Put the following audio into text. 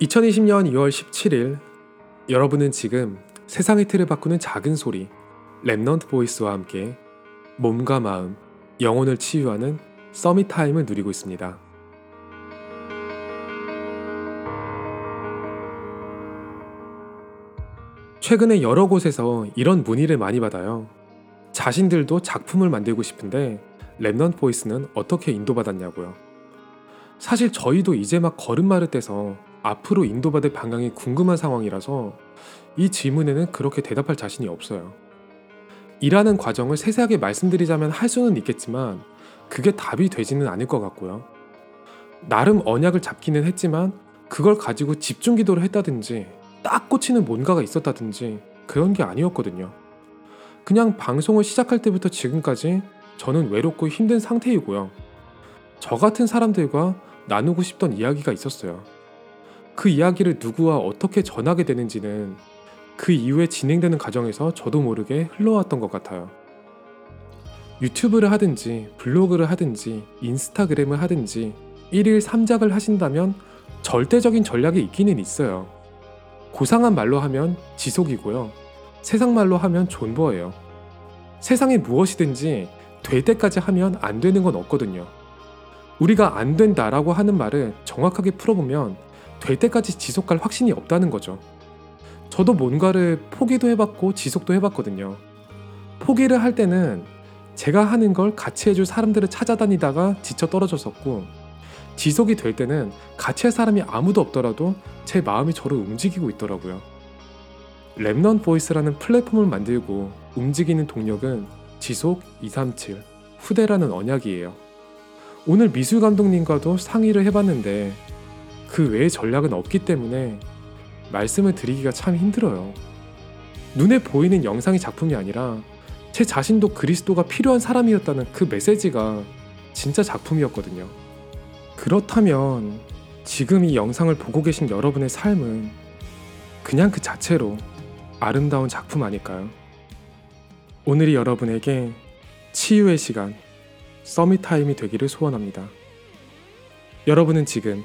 2020년 2월 17일 여러분은 지금 세상의 틀을 바꾸는 작은 소리 Remnant Voice와 함께 몸과 마음, 영혼을 치유하는 Summit Time을 누리고 있습니다. 최근에 여러 곳에서 이런 문의를 많이 받아요. 자신들도 작품을 만들고 싶은데 Remnant Voice는 어떻게 인도받았냐고요. 사실 저희도 이제 막 걸음마를 떼서 앞으로 인도받을 방향이 궁금한 상황이라서 이 질문에는 그렇게 대답할 자신이 없어요. 일하는 과정을 세세하게 말씀드리자면 할 수는 있겠지만 그게 답이 되지는 않을 것 같고요. 나름 언약을 잡기는 했지만 그걸 가지고 집중 기도를 했다든지 딱 꽂히는 뭔가가 있었다든지 그런 게 아니었거든요. 그냥 방송을 시작할 때부터 지금까지 저는 외롭고 힘든 상태이고요. 저 같은 사람들과 나누고 싶던 이야기가 있었어요. 그 이야기를 누구와 어떻게 전하게 되는지는 그 이후에 진행되는 과정에서 저도 모르게 흘러왔던 것 같아요. 유튜브를 하든지 블로그를 하든지 인스타그램을 하든지 1일 3작을 하신다면 절대적인 전략이 있기는 있어요. 고상한 말로 하면 지속이고요. 세상 말로 하면 존버예요. 세상에 무엇이든지 될 때까지 하면 안 되는 건 없거든요. 우리가 안 된다라고 하는 말을 정확하게 풀어보면 될 때까지 지속할 확신이 없다는 거죠. 저도 뭔가를 포기도 해봤고 지속도 해봤거든요. 포기를 할 때는 제가 하는 걸 같이 해줄 사람들을 찾아다니다가 지쳐 떨어졌었고, 지속이 될 때는 같이 할 사람이 아무도 없더라도 제 마음이 저를 움직이고 있더라고요. 랩넌 보이스라는 플랫폼을 만들고 움직이는 동력은 지속 237 후대라는 언약이에요. 오늘 미술 감독님과도 상의를 해봤는데 그 외의 전략은 없기 때문에 말씀을 드리기가 참 힘들어요. 눈에 보이는 영상이 작품이 아니라 제 자신도 그리스도가 필요한 사람이었다는 그 메시지가 진짜 작품이었거든요. 그렇다면 지금 이 영상을 보고 계신 여러분의 삶은 그냥 그 자체로 아름다운 작품 아닐까요? 오늘이 여러분에게 치유의 시간, Summit Time이 되기를 소원합니다. 여러분은 지금